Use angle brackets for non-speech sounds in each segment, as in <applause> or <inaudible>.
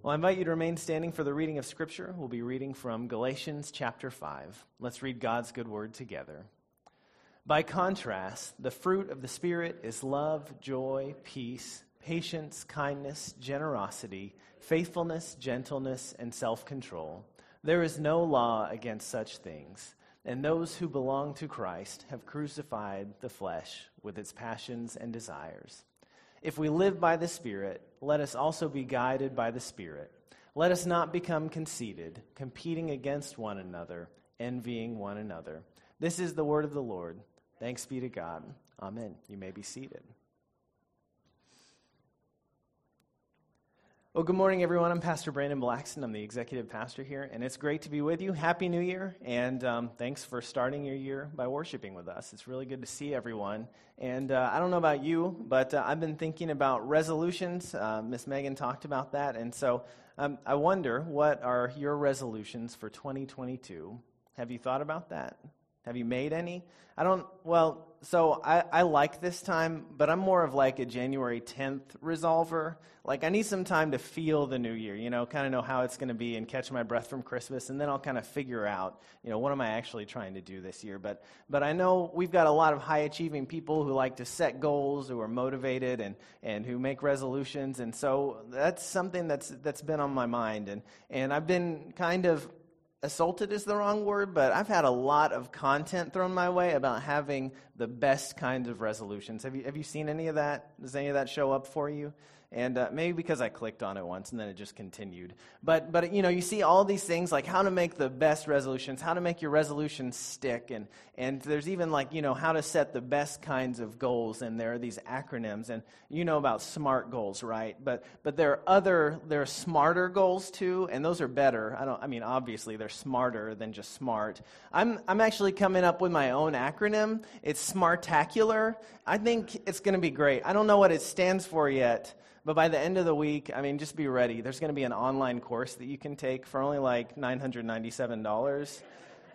Well, I invite you to remain standing for the reading of Scripture. We'll be reading from Galatians chapter 5. Let's read God's good word together. By contrast, the fruit of the Spirit is love, joy, peace, patience, kindness, generosity, faithfulness, gentleness, and self control. There is no law against such things. And those who belong to Christ have crucified the flesh with its passions and desires. If we live by the Spirit, let us also be guided by the Spirit. Let us not become conceited, competing against one another, envying one another. This is the word of the Lord. Thanks be to God. Amen. You may be seated. Well, good morning, everyone. I'm Pastor Brandon Blackson. I'm the executive pastor here, and it's great to be with you. Happy New Year, and um, thanks for starting your year by worshiping with us. It's really good to see everyone. And uh, I don't know about you, but uh, I've been thinking about resolutions. Uh, Miss Megan talked about that, and so um, I wonder what are your resolutions for 2022? Have you thought about that? Have you made any? I don't, well, so I, I like this time, but I'm more of like a January 10th resolver. Like, I need some time to feel the new year, you know, kind of know how it's going to be and catch my breath from Christmas, and then I'll kind of figure out, you know, what am I actually trying to do this year. But, but I know we've got a lot of high achieving people who like to set goals, who are motivated, and, and who make resolutions. And so that's something that's, that's been on my mind. And, and I've been kind of assaulted is the wrong word, but I've had a lot of content thrown my way about having the best kinds of resolutions. Have you, have you seen any of that? Does any of that show up for you? And uh, maybe because I clicked on it once and then it just continued. But but you know you see all these things like how to make the best resolutions, how to make your resolutions stick, and and there's even like you know how to set the best kinds of goals, and there are these acronyms, and you know about SMART goals, right? But but there are other there are smarter goals too, and those are better. I don't I mean obviously they're smarter than just smart. I'm I'm actually coming up with my own acronym. It's Smartacular. I think it's going to be great. I don't know what it stands for yet. But by the end of the week, I mean, just be ready. There's going to be an online course that you can take for only like $997.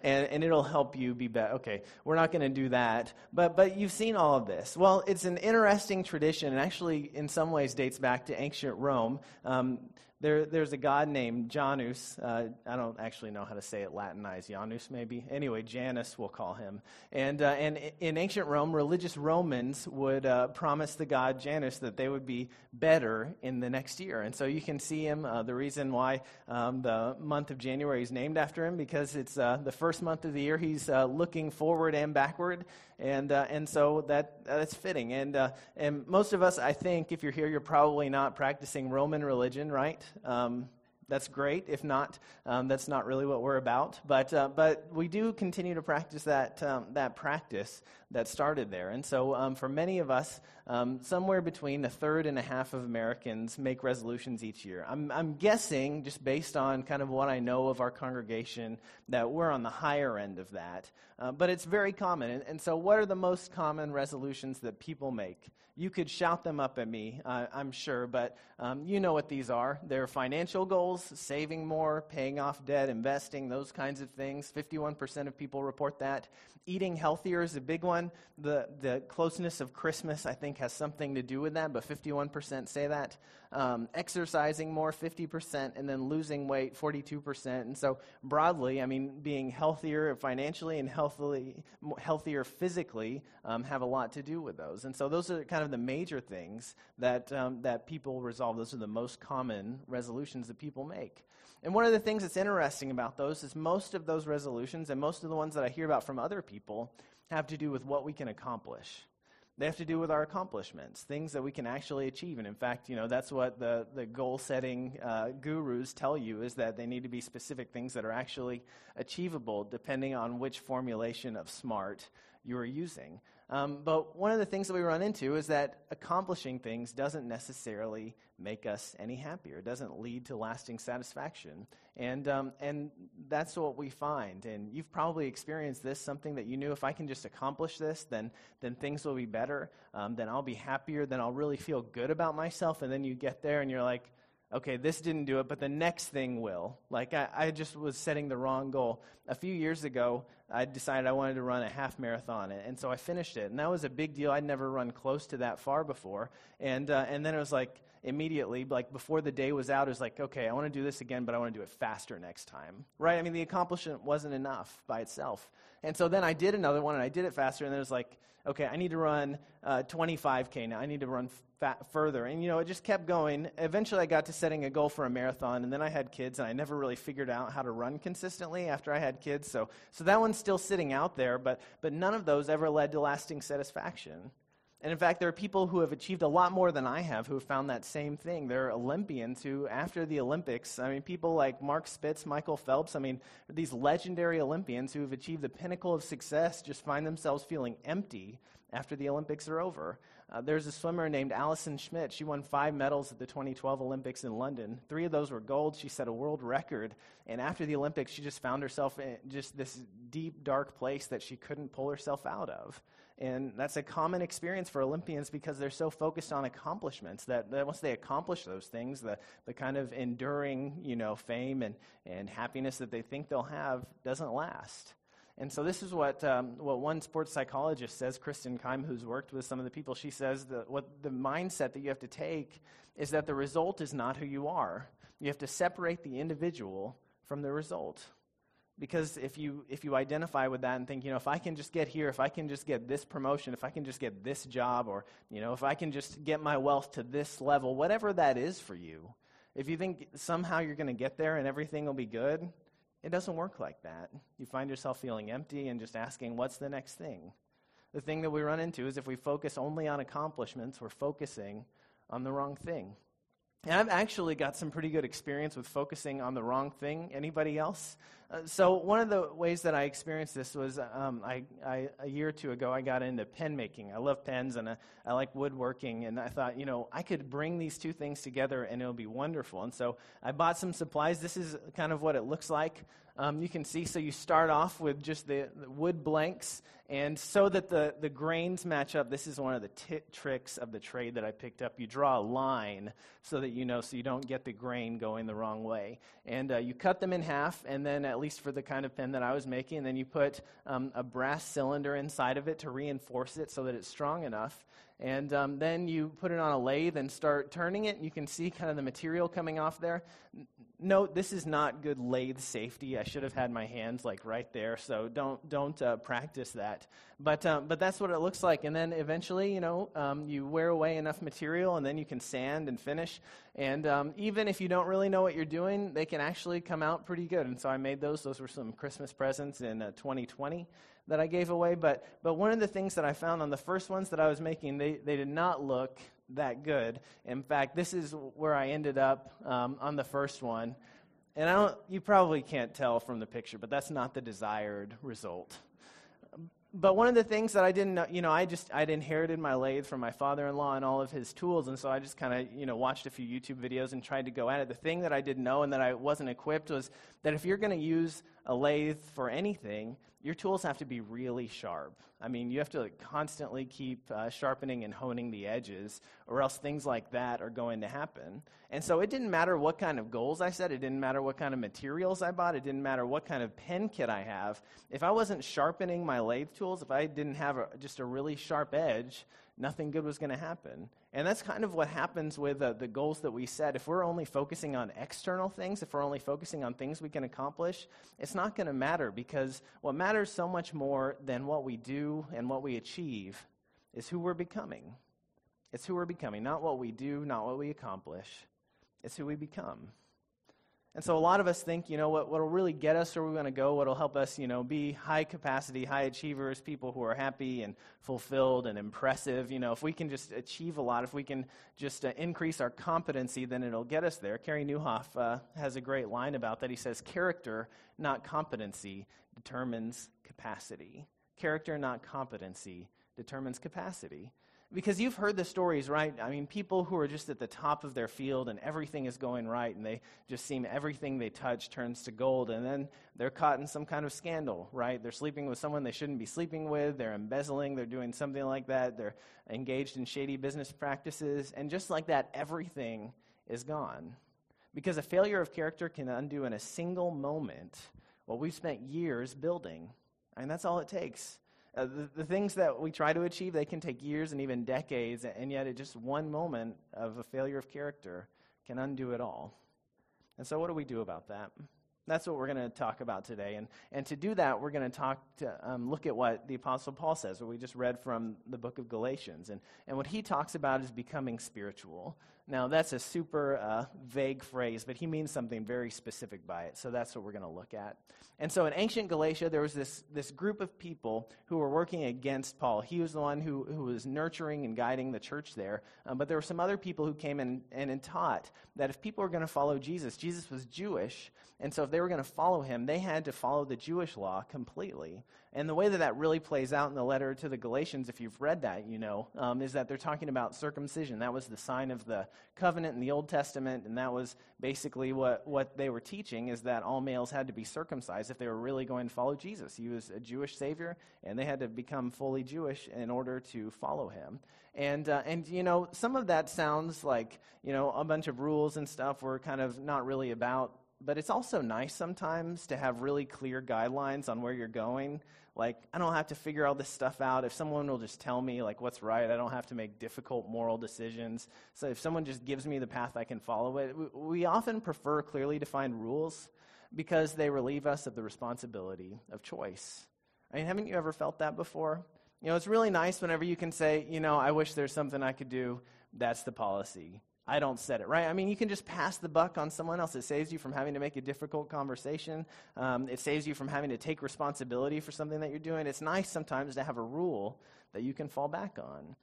And, and it'll help you be better. Okay, we're not going to do that. But, but you've seen all of this. Well, it's an interesting tradition, and actually, in some ways, dates back to ancient Rome. Um, there, there's a god named Janus. Uh, I don't actually know how to say it Latinized. Janus, maybe. Anyway, Janus, we'll call him. And, uh, and in ancient Rome, religious Romans would uh, promise the god Janus that they would be better in the next year. And so you can see him. Uh, the reason why um, the month of January is named after him because it's uh, the first month of the year. He's uh, looking forward and backward and uh, and so that that's fitting. And uh, and most of us, I think, if you're here, you're probably not practicing Roman religion, right? Um, that's great. If not, um, that's not really what we're about. But, uh, but we do continue to practice that, um, that practice that started there. And so, um, for many of us, um, somewhere between a third and a half of Americans make resolutions each year. I'm, I'm guessing, just based on kind of what I know of our congregation, that we're on the higher end of that. Uh, but it's very common. And, and, so, what are the most common resolutions that people make? You could shout them up at me, uh, I'm sure, but um, you know what these are. They're financial goals, saving more, paying off debt, investing, those kinds of things. 51% of people report that. Eating healthier is a big one. The, the closeness of Christmas, I think, has something to do with that, but 51% say that. Um, exercising more, 50%, and then losing weight, 42%. And so, broadly, I mean, being healthier financially and healthily, healthier physically um, have a lot to do with those. And so, those are kind of the major things that, um, that people resolve. Those are the most common resolutions that people make. And one of the things that's interesting about those is most of those resolutions and most of the ones that I hear about from other people have to do with what we can accomplish. They have to do with our accomplishments, things that we can actually achieve. And in fact, you know, that's what the, the goal setting uh, gurus tell you is that they need to be specific things that are actually achievable depending on which formulation of SMART you are using. Um, but one of the things that we run into is that accomplishing things doesn't necessarily make us any happier. It doesn't lead to lasting satisfaction. And, um, and that's what we find. And you've probably experienced this something that you knew if I can just accomplish this, then, then things will be better. Um, then I'll be happier. Then I'll really feel good about myself. And then you get there and you're like, okay, this didn't do it, but the next thing will. Like, I, I just was setting the wrong goal. A few years ago, I decided I wanted to run a half marathon. And so I finished it. And that was a big deal. I'd never run close to that far before. And, uh, and then it was like, immediately, like before the day was out, it was like, okay, I want to do this again, but I want to do it faster next time. Right? I mean, the accomplishment wasn't enough by itself. And so then I did another one, and I did it faster, and then it was like, okay, I need to run uh, 25K now. I need to run further. And, you know, it just kept going. Eventually, I got to setting a goal for a marathon, and then I had kids, and I never really figured out how to run consistently after I had kids. So, so that one's still sitting out there, but, but none of those ever led to lasting satisfaction. And in fact, there are people who have achieved a lot more than I have who have found that same thing. There are Olympians who, after the Olympics, I mean, people like Mark Spitz, Michael Phelps, I mean, these legendary Olympians who have achieved the pinnacle of success just find themselves feeling empty after the Olympics are over. Uh, there's a swimmer named Allison Schmitt. She won five medals at the 2012 Olympics in London. Three of those were gold. She set a world record. And after the Olympics, she just found herself in just this deep, dark place that she couldn't pull herself out of. And that's a common experience for Olympians because they're so focused on accomplishments that, that once they accomplish those things, the, the kind of enduring, you know, fame and, and happiness that they think they'll have doesn't last. And so this is what, um, what one sports psychologist says, Kristen Keim, who's worked with some of the people. She says that what the mindset that you have to take is that the result is not who you are. You have to separate the individual from the result. Because if you, if you identify with that and think, you know, if I can just get here, if I can just get this promotion, if I can just get this job, or, you know, if I can just get my wealth to this level, whatever that is for you, if you think somehow you're going to get there and everything will be good, it doesn't work like that. You find yourself feeling empty and just asking, what's the next thing? The thing that we run into is if we focus only on accomplishments, we're focusing on the wrong thing. And I've actually got some pretty good experience with focusing on the wrong thing. Anybody else? Uh, so one of the ways that I experienced this was um, I, I, a year or two ago I got into pen making. I love pens and I, I, like woodworking, and I thought, you know, I could bring these two things together and it'll be wonderful. And so I bought some supplies. This is kind of what it looks like. Um, you can see, so you start off with just the, the, wood blanks, and so that the, the grains match up, this is one of the t- tricks of the trade that I picked up. You draw a line so that you know, so you don't get the grain going the wrong way. And uh, you cut them in half, and then, at least for the kind of pen that I was making, then you put um, a brass cylinder inside of it to reinforce it so that it's strong enough. And um, then you put it on a lathe and start turning it. and You can see kind of the material coming off there. Note, this is not good lathe safety. I should have had my hands like right there, so don't don't uh, practice that. But um, but that's what it looks like. And then eventually, you know, um, you wear away enough material, and then you can sand and finish. And um, even if you don't really know what you're doing, they can actually come out pretty good. And so I made those. Those were some Christmas presents in uh, 2020 that I gave away. But, but one of the things that I found on the first ones that I was making, they, they did not look that good. In fact, this is where I ended up um, on the first one. And I don't, you probably can't tell from the picture, but that's not the desired result but one of the things that I didn't know, you know, I just I'd inherited my lathe from my father-in-law and all of his tools, and so I just kind of you know watched a few YouTube videos and tried to go at it. The thing that I didn't know and that I wasn't equipped was that if you're going to use a lathe for anything, your tools have to be really sharp. I mean, you have to like, constantly keep uh, sharpening and honing the edges, or else things like that are going to happen. And so it didn't matter what kind of goals I set, it didn't matter what kind of materials I bought, it didn't matter what kind of pen kit I have. If I wasn't sharpening my lathe tools, if I didn't have a, just a really sharp edge, nothing good was going to happen. And that's kind of what happens with uh, the goals that we set. If we're only focusing on external things, if we're only focusing on things we can accomplish, it's not going to matter because what matters so much more than what we do and what we achieve is who we're becoming. It's who we're becoming, not what we do, not what we accomplish. It's who we become. And so a lot of us think, you know, what will really get us where we want to go, what will help us, you know, be high capacity, high achievers, people who are happy and fulfilled and impressive. You know, if we can just achieve a lot, if we can just uh, increase our competency, then it'll get us there. Carey Nieuwhof uh, has a great line about that. He says, character, not competency, determines capacity. Character, not competency, determines capacity. Because you've heard the stories, right? I mean, people who are just at the top of their field and everything is going right and they just seem everything they touch turns to gold and then they're caught in some kind of scandal, right? They're sleeping with someone they shouldn't be sleeping with, they're embezzling, they're doing something like that, they're engaged in shady business practices, and just like that, everything is gone. Because a failure of character can undo in a single moment what we've spent years building. Mean, that's all it takes. Uh, the, the things that we try to achieve, they can take years and even decades, and yet it just one moment of a failure of character can undo it all. And so, what do we do about that? That's what we're going to talk about today. And, and to do that, we're going to talk to um, look at what the Apostle Paul says, what we just read from the book of Galatians. And, and what he talks about is becoming spiritual. Now, that's a super uh, vague phrase, but he means something very specific by it. So that's what we're going to look at. And so in ancient Galatia, there was this, this group of people who were working against Paul. He was the one who, who was nurturing and guiding the church there. Um, but there were some other people who came in and, and taught that if people were going to follow Jesus, Jesus was Jewish. And so if they were going to follow him, they had to follow the Jewish law completely. And the way that that really plays out in the letter to the Galatians, if you've read that, you know, um, is that they're talking about circumcision. That was the sign of the covenant in the Old Testament, and that was basically what, what they were teaching is that all males had to be circumcised if they were really going to follow Jesus. He was a Jewish Savior, and they had to become fully Jewish in order to follow him. And, uh, and, you know, some of that sounds like, you know, a bunch of rules and stuff were kind of not really about but it's also nice sometimes to have really clear guidelines on where you're going. Like, I don't have to figure all this stuff out. If someone will just tell me, like, what's right, I don't have to make difficult moral decisions. So if someone just gives me the path, I can follow it. We often prefer clearly defined rules because they relieve us of the responsibility of choice. I mean, haven't you ever felt that before? You know, it's really nice whenever you can say, you know, I wish there's something I could do. That's the policy. I don't set it, right? I mean, you can just pass the buck on someone else. It saves you from having to make a difficult conversation. Um, it saves you from having to take responsibility for something that you're doing. It's nice sometimes to have a rule that you can fall back on.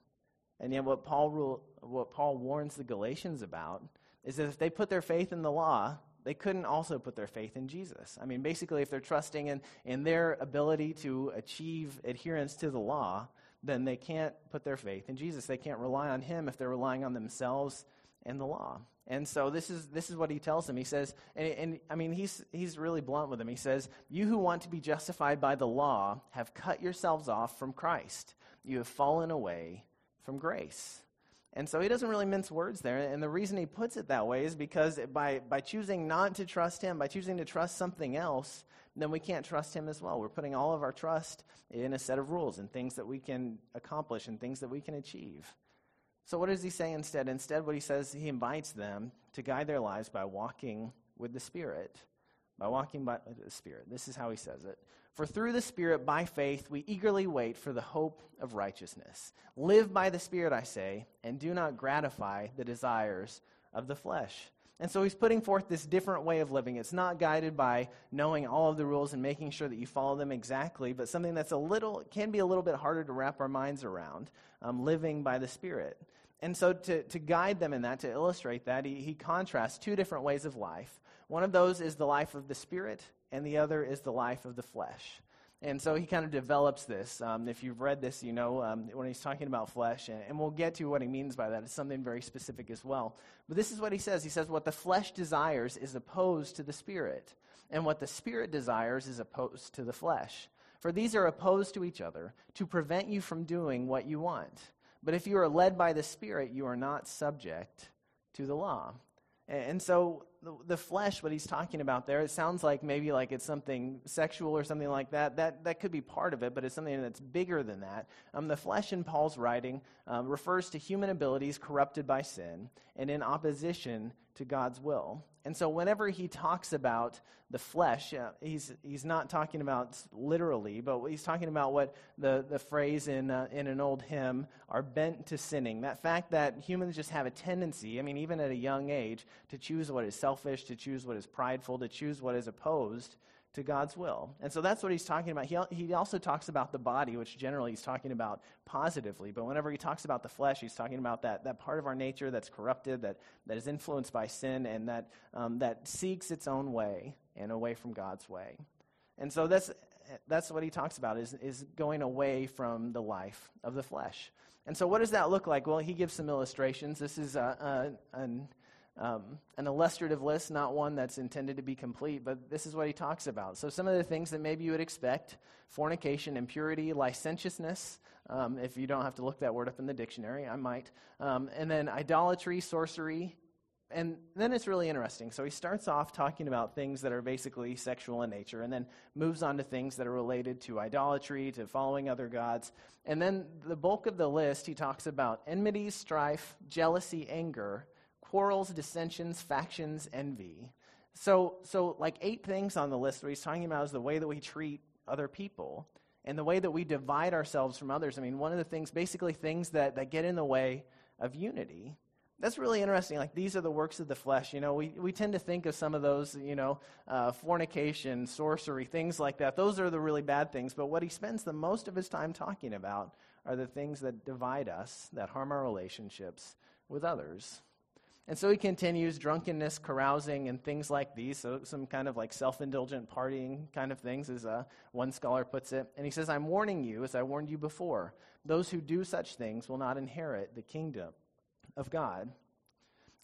And yet, what Paul, rule, what Paul warns the Galatians about is that if they put their faith in the law, they couldn't also put their faith in Jesus. I mean, basically, if they're trusting in, in their ability to achieve adherence to the law, then they can't put their faith in Jesus. They can't rely on Him if they're relying on themselves and the law. And so this is, this is what he tells them. He says, and, and, I mean, he's, he's really blunt with them. He says, You who want to be justified by the law have cut yourselves off from Christ. You have fallen away from grace. And so he doesn't really mince words there. And the reason he puts it that way is because by, by choosing not to trust him, by choosing to trust something else, then we can't trust him as well. We're putting all of our trust in a set of rules and things that we can accomplish and things that we can achieve. So, what does he say instead? Instead, what he says, he invites them to guide their lives by walking with the Spirit. By walking by the Spirit. This is how he says it. For through the Spirit, by faith, we eagerly wait for the hope of righteousness. Live by the Spirit, I say, and do not gratify the desires of the flesh. And so he's putting forth this different way of living. It's not guided by knowing all of the rules and making sure that you follow them exactly, but something that's a little, can be a little bit harder to wrap our minds around, um, living by the Spirit. And so, to, to guide them in that, to illustrate that, he, he contrasts two different ways of life. One of those is the life of the Spirit, and the other is the life of the flesh. And so he kind of develops this. Um, if you've read this, you know um, when he's talking about flesh, and, and, we'll get to what he means by that. It's something very specific as well. But this is what he says He says, What the flesh desires is opposed to the Spirit, and what the Spirit desires is opposed to the flesh. For these are opposed to each other to prevent you from doing what you want. But if you are led by the Spirit, you are not subject to the law. And so the, flesh, what he's talking about there, it sounds like maybe like it's something sexual or something like that. That, that could be part of it, but it's something that's bigger than that. Um, the flesh in Paul's writing um, refers to human abilities corrupted by sin and in opposition to God's will. And so, whenever he talks about the flesh, uh, he's, he's not talking about literally, but he's talking about what the, the phrase in, uh, in an old hymn are bent to sinning. That fact that humans just have a tendency, I mean, even at a young age, to choose what is selfish, to choose what is prideful, to choose what is opposed to God's will. And so that's what he's talking about. He, he also talks about the body, which generally he's talking about positively. But whenever he talks about the flesh, he's talking about that, that part of our nature that's corrupted, that, that is influenced by sin, and that, um, that seeks its own way and away from God's way. And so that's, that's what he talks about, is, is going away from the life of the flesh. And so what does that look like? Well, he gives some illustrations. This is a, a, an um, an illustrative list, not one that's intended to be complete, but this is what he talks about. So, some of the things that maybe you would expect fornication, impurity, licentiousness, um, if you don't have to look that word up in the dictionary, I might. Um, and then idolatry, sorcery, and then it's really interesting. So he starts off talking about things that are basically sexual in nature, and then moves on to things that are related to idolatry, to following other gods. And then the bulk of the list, he talks about enmity, strife, jealousy, anger, quarrels, dissensions, factions, envy. So, so like eight things on the list where he's talking about is the way that we treat other people and the way that we divide ourselves from others. I mean, one of the things, basically things that, that get in the way of unity that's really interesting. Like, these are the works of the flesh. You know, we, we tend to think of some of those, you know, uh, fornication, sorcery, things like that. Those are the really bad things. But what he spends the most of his time talking about are the things that divide us, that harm our relationships with others. And so he continues drunkenness, carousing, and things like these. So, some kind of like self indulgent partying kind of things, as uh, one scholar puts it. And he says, I'm warning you, as I warned you before, those who do such things will not inherit the kingdom of God.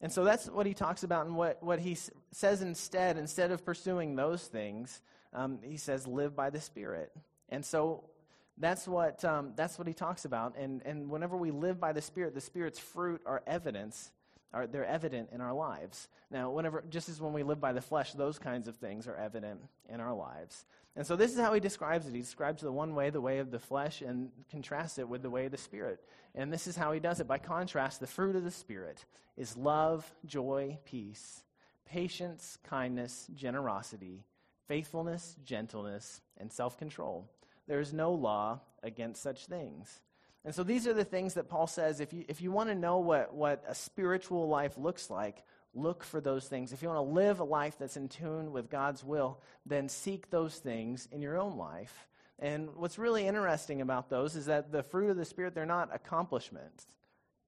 And so that's what he talks about, and what, what he says instead, instead of pursuing those things, um, he says, live by the Spirit. And so that's what, um, that's what he talks about. And, and whenever we live by the Spirit, the Spirit's fruit are evidence, are, they're evident in our lives. Now, whenever, just as when we live by the flesh, those kinds of things are evident in our lives. And so this is how he describes it. He describes the one way, the way of the flesh, and contrasts it with the way of the Spirit. And this is how he does it. By contrast, the fruit of the Spirit is love, joy, peace, patience, kindness, generosity, faithfulness, gentleness, and self control. There is no law against such things. And so these are the things that Paul says if you, if you want to know what, what a spiritual life looks like, look for those things. If you want to live a life that's in tune with God's will, then seek those things in your own life. And what's really interesting about those is that the fruit of the Spirit, they're not accomplishments.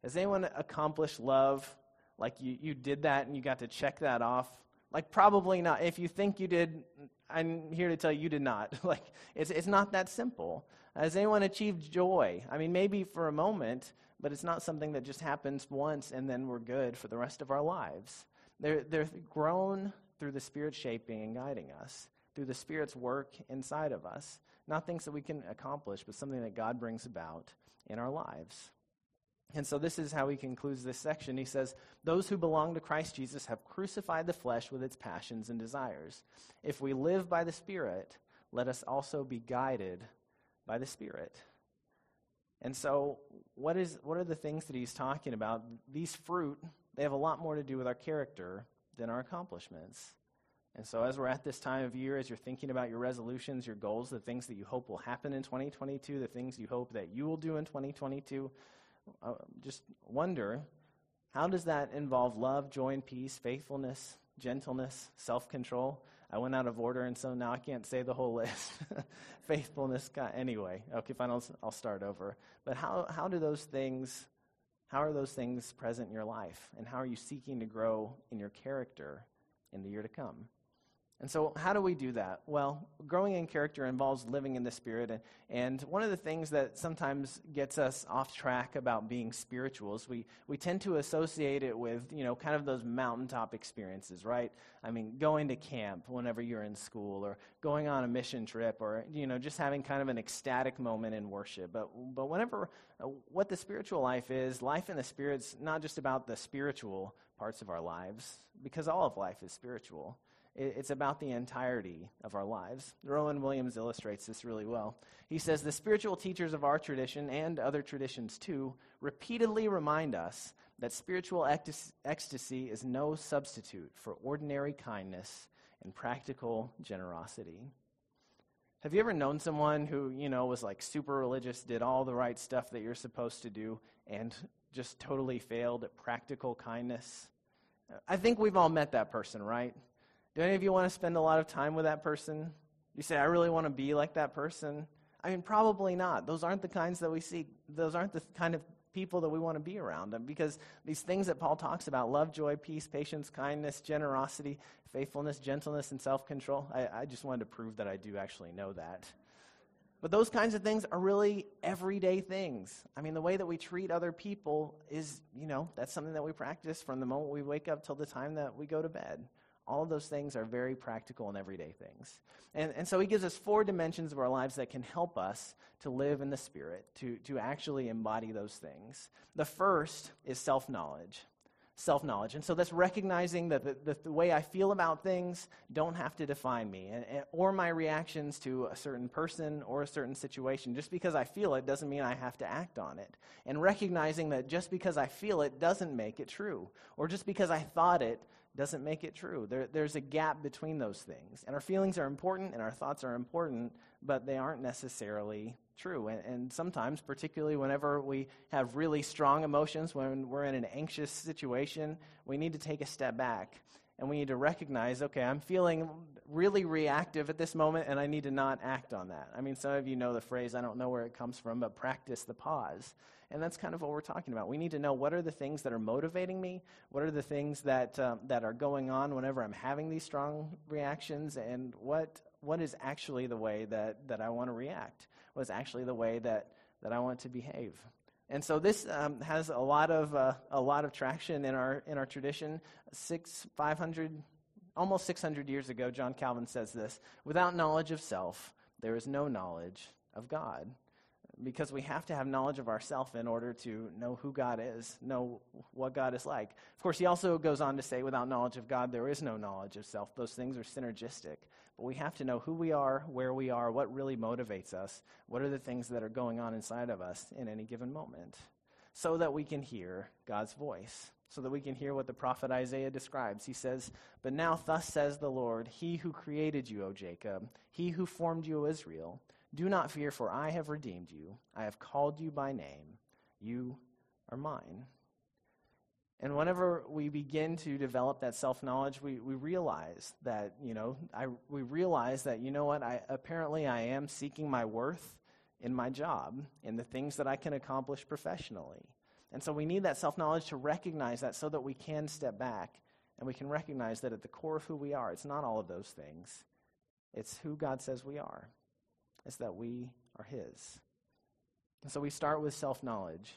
Has anyone accomplished love? Like you, you did that and you got to check that off? Like, probably not. If you think you did, I'm here to tell you you did not. <laughs> like, it's, it's not that simple. Has anyone achieved joy? I mean, maybe for a moment, but it's not something that just happens once and then we're good for the rest of our lives. They're, they're grown through the Spirit shaping and guiding us, through the Spirit's work inside of us. Not things that we can accomplish, but something that God brings about in our lives. And so this is how he concludes this section. He says, Those who belong to Christ Jesus have crucified the flesh with its passions and desires. If we live by the Spirit, let us also be guided by the Spirit. And so, what, is, what are the things that he's talking about? These fruit, they have a lot more to do with our character than our accomplishments. And so, as we're at this time of year, as you're thinking about your resolutions, your goals, the things that you hope will happen in 2022, the things you hope that you will do in 2022, just wonder how does that involve love, joy, and peace, faithfulness, gentleness, self control? I went out of order, and so now I can't say the whole <laughs> list. Faithfulness, God, anyway. Okay, fine, I'll, I'll start over. But how, how do those things, how are those things present in your life? And how are you seeking to grow in your character in the year to come? And so, how do we do that? Well, growing in character involves living in the Spirit. And and one of the things that sometimes gets us off track about being spiritual is we, we tend to associate it with, you know, kind of those mountaintop experiences, right? I mean, going to camp whenever you're in school, or going on a mission trip, or, you know, just having kind of an ecstatic moment in worship. But, but whenever, uh, what the spiritual life is, life in the Spirit's not just about the spiritual parts of our lives, because all of life is spiritual. It's about the entirety of our lives. Rowan Williams illustrates this really well. He says the spiritual teachers of our tradition and other traditions too repeatedly remind us that spiritual ecstasy is no substitute for ordinary kindness and practical generosity. Have you ever known someone who, you know, was like super religious, did all the right stuff that you're supposed to do, and just totally failed at practical kindness? I think we've all met that person, right? Do any of you want to spend a lot of time with that person? You say, I really want to be like that person. I mean, probably not. Those aren't the kinds that we seek. Those aren't the kind of people that we want to be around. Because these things that Paul talks about love, joy, peace, patience, kindness, generosity, faithfulness, gentleness, and self control I, I just wanted to prove that I do actually know that. But those kinds of things are really everyday things. I mean, the way that we treat other people is, you know, that's something that we practice from the moment we wake up till the time that we go to bed. All of those things are very practical and everyday things. And, and so he gives us four dimensions of our lives that can help us to live in the Spirit, to, to actually embody those things. The first is self knowledge. self knowledge. And so that's recognizing that the, the, the, way I feel about things don't have to define me and, and, or my reactions to a certain person or a certain situation. Just because I feel it doesn't mean I have to act on it. And recognizing that just because I feel it doesn't make it true, or just because I thought it doesn't make it true. There, there's a gap between those things. And our feelings are important and our thoughts are important, but they aren't necessarily true. And, and, sometimes, particularly whenever we have really strong emotions, when we're in an anxious situation, we need to take a step back and we need to recognize okay, I'm feeling really reactive at this moment and I need to not act on that. I mean, some of you know the phrase, I don't know where it comes from, but practice the pause. And that's kind of what we're talking about. We need to know what are the things that are motivating me, what are the things that, um, that are going on whenever I'm having these strong reactions, and what, what is actually the way that, that I want to react was actually the way that, that I want to behave. And so this um, has a lot of uh, a lot of traction in our in our tradition. Six, five hundred, almost six hundred years ago, John Calvin says this: "Without knowledge of self, there is no knowledge of God." because we have to have knowledge of ourself in order to know who God is, know what God is like. Of course, he also goes on to say, without knowledge of God, there is no knowledge of self. Those things are synergistic. But we have to know who we are, where we are, what really motivates us, what are the things that are going on inside of us in any given moment, so that we can hear God's voice, so that we can hear what the prophet Isaiah describes. He says, But now, thus says the Lord, He who created you, O Jacob, He who formed you, O Israel, do not fear, for I have redeemed you. I have called you by name. You are mine. And whenever we begin to develop that self knowledge, we, we realize that, you know, I, we realize that, you know what, I, apparently I am seeking my worth in my job, in the things that I can accomplish professionally. And so we need that self knowledge to recognize that so that we can step back and we can recognize that at the core of who we are, it's not all of those things, it's who God says we are it's that we are His. And so we start with self knowledge.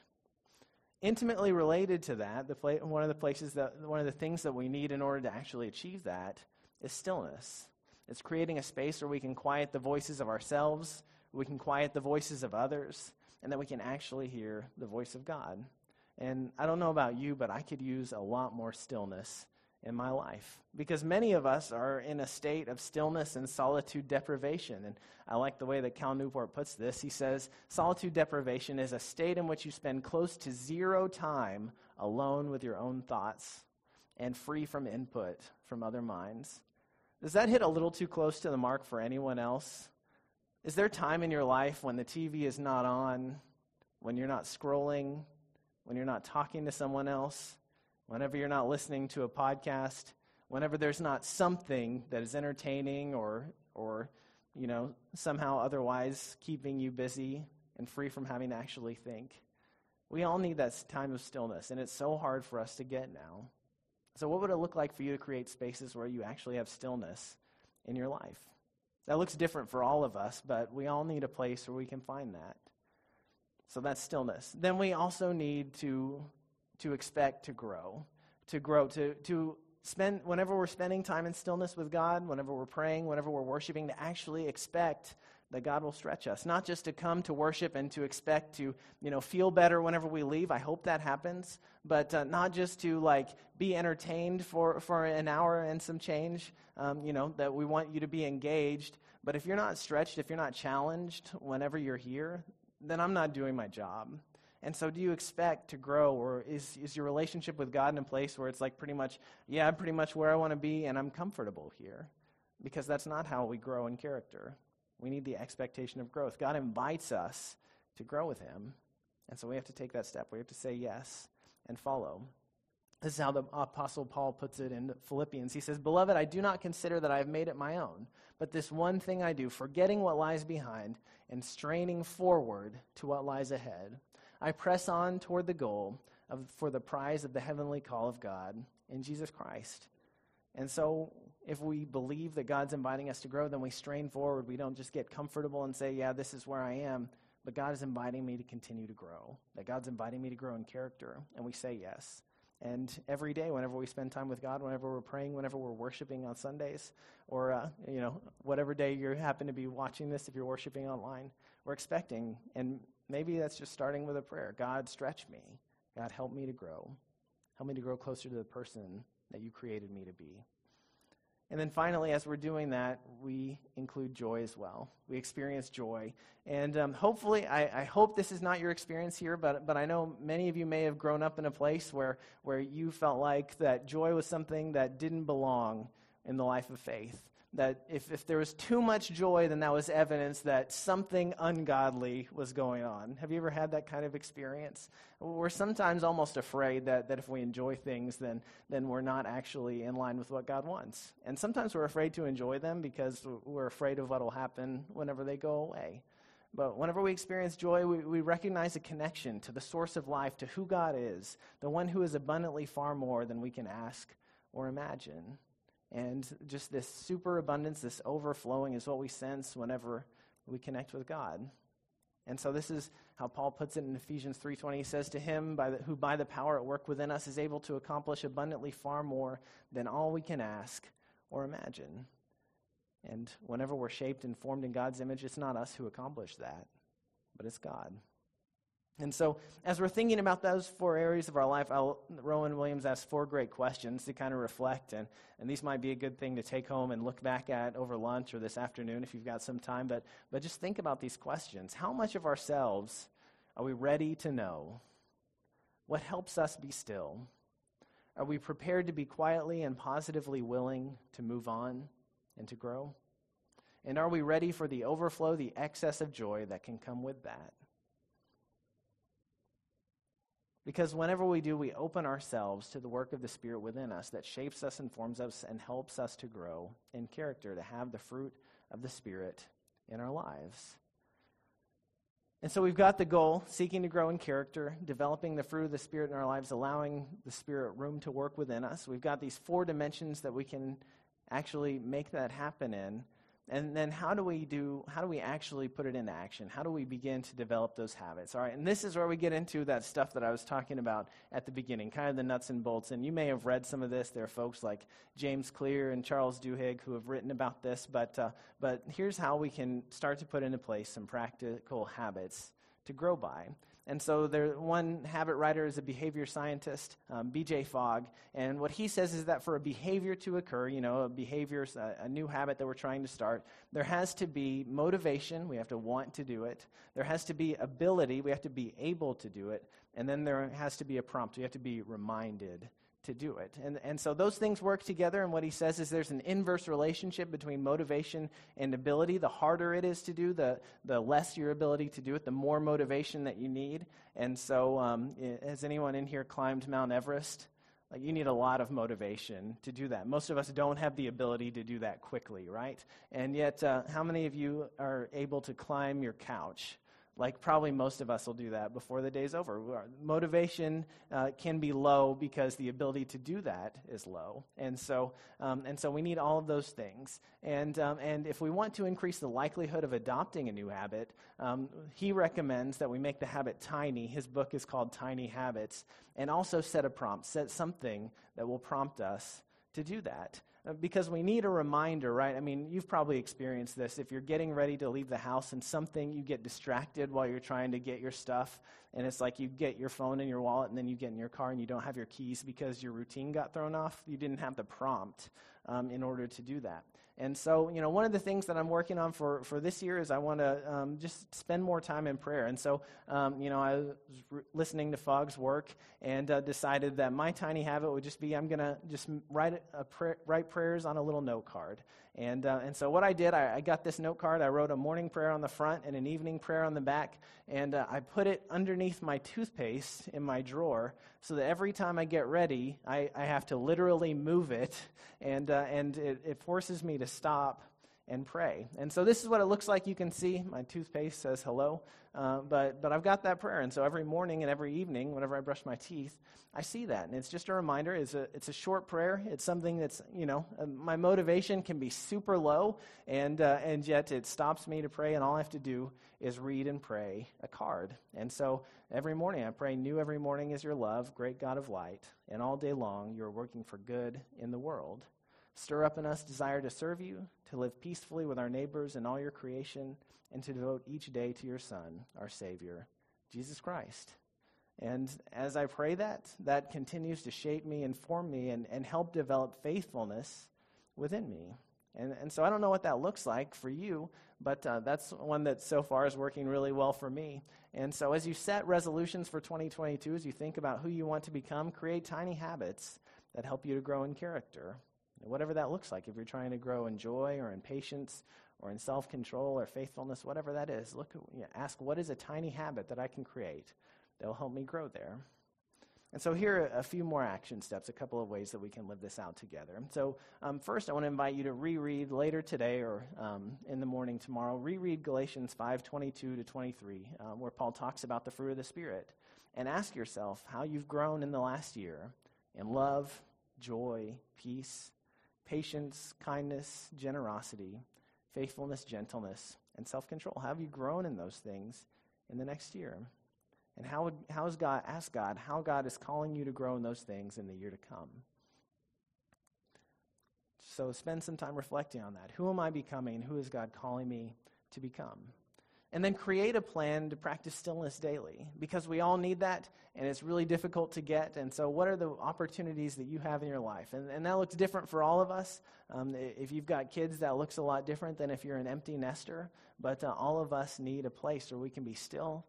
Intimately related to that, the pla- one of the places that one of the things that we need in order to actually achieve that is stillness. It's creating a space where we can quiet the voices of ourselves, we can quiet the voices of others, and that we can actually hear the voice of God. And I don't know about you, but I could use a lot more stillness in my life. Because many of us are in a state of stillness and solitude deprivation. And I like the way that Cal Newport puts this. He says, Solitude deprivation is a state in which you spend close to zero time alone with your own thoughts and free from input from other minds. Does that hit a little too close to the mark for anyone else? Is there time in your life when the TV is not on, when you're not scrolling, when you're not talking to someone else? Whenever you're not listening to a podcast, whenever there's not something that is entertaining or, or you know, somehow otherwise keeping you busy and free from having to actually think. We all need that time of stillness, and it's so hard for us to get now. So, what would it look like for you to create spaces where you actually have stillness in your life? That looks different for all of us, but we all need a place where we can find that. So, that's stillness. Then we also need to to expect to grow, to grow, to, to spend, whenever we're spending time in stillness with God, whenever we're praying, whenever we're worshiping, to actually expect that God will stretch us. Not just to come to worship and to expect to, you know, feel better whenever we leave. I hope that happens. But uh, not just to, like, be entertained for, for an hour and some change, um, you know, that we want you to be engaged. But if you're not stretched, if you're not challenged whenever you're here, then I'm not doing my job. And so, do you expect to grow, or is, is your relationship with God in a place where it's like pretty much, yeah, I'm pretty much where I want to be, and I'm comfortable here? Because that's not how we grow in character. We need the expectation of growth. God invites us to grow with Him, and so we have to take that step. We have to say yes and follow. This is how the Apostle Paul puts it in Philippians. He says, Beloved, I do not consider that I have made it my own, but this one thing I do, forgetting what lies behind and straining forward to what lies ahead. I press on toward the goal of, for the prize of the heavenly call of God in Jesus Christ. And so, if we believe that God's inviting us to grow, then we strain forward. We don't just get comfortable and say, Yeah, this is where I am. But God is inviting me to continue to grow. That God's inviting me to grow in character. And we say yes. And every day, whenever we spend time with God, whenever we're praying, whenever we're worshiping on Sundays, or uh, you know, whatever day you happen to be watching this, if you're worshiping online, we're expecting and Maybe that's just starting with a prayer God, stretch me. God, help me to grow. Help me to grow closer to the person that you created me to be. And then finally, as we're doing that, we include joy as well. We experience joy. And um, hopefully, I, I, hope this is not your experience here, but, but I know many of you may have grown up in a place where, where you felt like that joy was something that didn't belong in the life of faith that if, if there was too much joy, then that was evidence that something ungodly was going on. Have you ever had that kind of experience? We're sometimes almost afraid that, that if we enjoy things, then, then we're not actually in line with what God wants. And sometimes we're afraid to enjoy them because we're afraid of what will happen whenever they go away. But whenever we experience joy, we, we recognize a connection to the source of life, to who God is, the one who is abundantly far more than we can ask or imagine. And just this superabundance, this overflowing is what we sense whenever we connect with God. And so this is how Paul puts it in Ephesians 3:20. He says to him by the, who by the power at work within us is able to accomplish abundantly far more than all we can ask or imagine. And whenever we're shaped and formed in God's image, it's not us who accomplish that, but it's God. And so, as we're thinking about those four areas of our life, I'll, Rowan Williams asked four great questions to kind of reflect. And, and these might be a good thing to take home and look back at over lunch or this afternoon if you've got some time. But, but just think about these questions. How much of ourselves are we ready to know? What helps us be still? Are we prepared to be quietly and positively willing to move on and to grow? And are we ready for the overflow, the excess of joy that can come with that? Because whenever we do, we open ourselves to the work of the Spirit within us that shapes us, informs us, and helps us to grow in character, to have the fruit of the Spirit in our lives. And so we've got the goal seeking to grow in character, developing the fruit of the Spirit in our lives, allowing the Spirit room to work within us. We've got these four dimensions that we can actually make that happen in. And then how do we do how do we actually put it into action? How do we begin to develop those habits? All right, and this is where we get into that stuff that I was talking about at the beginning, kind of the nuts and bolts. And you may have read some of this. There are folks like James Clear and Charles Duhigg who have written about this, but uh, but here's how we can start to put into place some practical habits to grow by. And so, there, one habit writer is a behavior scientist, um, B.J. Fogg. And what he says is that for a behavior to occur, you know, a behavior, a, a new habit that we're trying to start, there has to be motivation. We have to want to do it. There has to be ability. We have to be able to do it. And then there has to be a prompt. We have to be reminded to do it. And, and so those things work together, and what he says is there's an inverse relationship between motivation and ability. The harder it is to do, the, the less your ability to do it, the more motivation that you need. And so, um, has anyone in here climbed Mount Everest? Like, you need a lot of motivation to do that. Most of us don't have the ability to do that quickly, right? And yet, uh, how many of you are able to climb your couch? Like probably most of us will do that before the day's over. Motivation uh, can be low because the ability to do that is low, and so um, and so we need all of those things. And um, and if we want to increase the likelihood of adopting a new habit, um, he recommends that we make the habit tiny. His book is called Tiny Habits, and also set a prompt, set something that will prompt us to do that. Uh, because we need a reminder, right? I mean, you've probably experienced this. If you're getting ready to leave the house and something, you get distracted while you're trying to get your stuff, and it's like you get your phone in your wallet, and then you get in your car and you don't have your keys because your routine got thrown off. You didn't have the prompt um, in order to do that. And so, you know, one of the things that I'm working on for, for this year is I want to um, just spend more time in prayer. And so, um, you know, I was re- listening to Fogg's work and uh, decided that my tiny habit would just be I'm going to just write, a pra- write prayers on a little note card. And, uh, and so what I did, I, I, got this note card. I wrote a morning prayer on the front and an evening prayer on the back. And uh, I put it underneath my toothpaste in my drawer so that every time I get ready, I, I have to literally move it. And, uh, and it, it forces me to stop and pray. And so this is what it looks like. You can see my toothpaste says hello, uh, but, but I've got that prayer. And so every morning and every evening, whenever I brush my teeth, I see that. And it's just a reminder. It's a, it's a short prayer. It's something that's, you know, uh, my motivation can be super low, and, uh, and yet it stops me to pray, and all I have to do is read and pray a card. And so every morning I pray, New every morning is your love, great God of light, and all day long you are working for good in the world. Stir up in us desire to serve you, to live peacefully with our neighbors and all your creation, and to devote each day to your Son, our Savior, Jesus Christ. And as I pray that, that continues to shape me inform me and, and help develop faithfulness within me. And, and so I don't know what that looks like for you, but uh, that's one that so far is working really well for me. And so as you set resolutions for 2022, as you think about who you want to become, create tiny habits that help you to grow in character. Whatever that looks like, if you're trying to grow in joy or in patience or in self control or faithfulness, whatever that is, look, you know, ask what is a tiny habit that I can create that will help me grow there. And so here are a few more action steps, a couple of ways that we can live this out together. So um, first, I want to invite you to reread later today or um, in the morning tomorrow. Reread Galatians 5:22 to 23, um, where Paul talks about the fruit of the Spirit, and ask yourself how you've grown in the last year in love, joy, peace, patience, kindness, generosity, faithfulness, gentleness, and self-control. How have you grown in those things in the next year? And how, would, how is God, ask God how God is calling you to grow in those things in the year to come. So spend some time reflecting on that. Who am I becoming? Who is God calling me to become? And then create a plan to practice stillness daily because we all need that and it's really difficult to get. And so, what are the opportunities that you have in your life? And, and that looks different for all of us. Um, if you've got kids, that looks a lot different than if you're an empty nester. But uh, all of us need a place where we can be still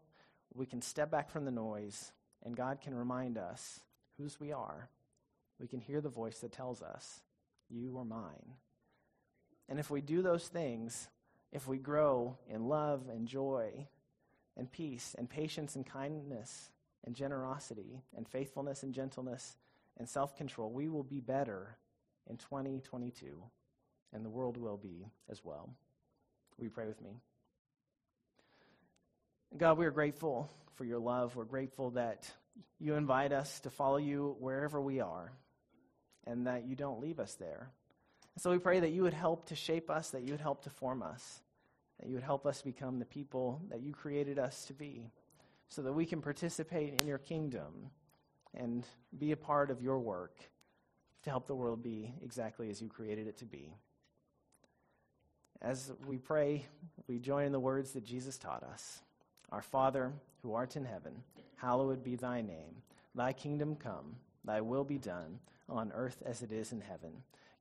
we can step back from the noise and God can remind us whose we are. We can hear the voice that tells us, You are mine. And if we do those things, if we grow in love and joy and peace and patience and kindness and generosity and faithfulness and gentleness and self control, we will be better in 2022, and the world will be as well. You pray with me? God, we are grateful for your love. We're grateful that you invite us to follow you wherever we are and that you don't leave us there. So we pray that you would help to shape us, that you would help to form us, that you would help us become the people that you created us to be so that we can participate in your kingdom and be a part of your work to help the world be exactly as you created it to be. As we pray, we join in the words that Jesus taught us. Our Father, who art in heaven, hallowed be thy name. Thy kingdom come, thy will be done, on earth as it is in heaven.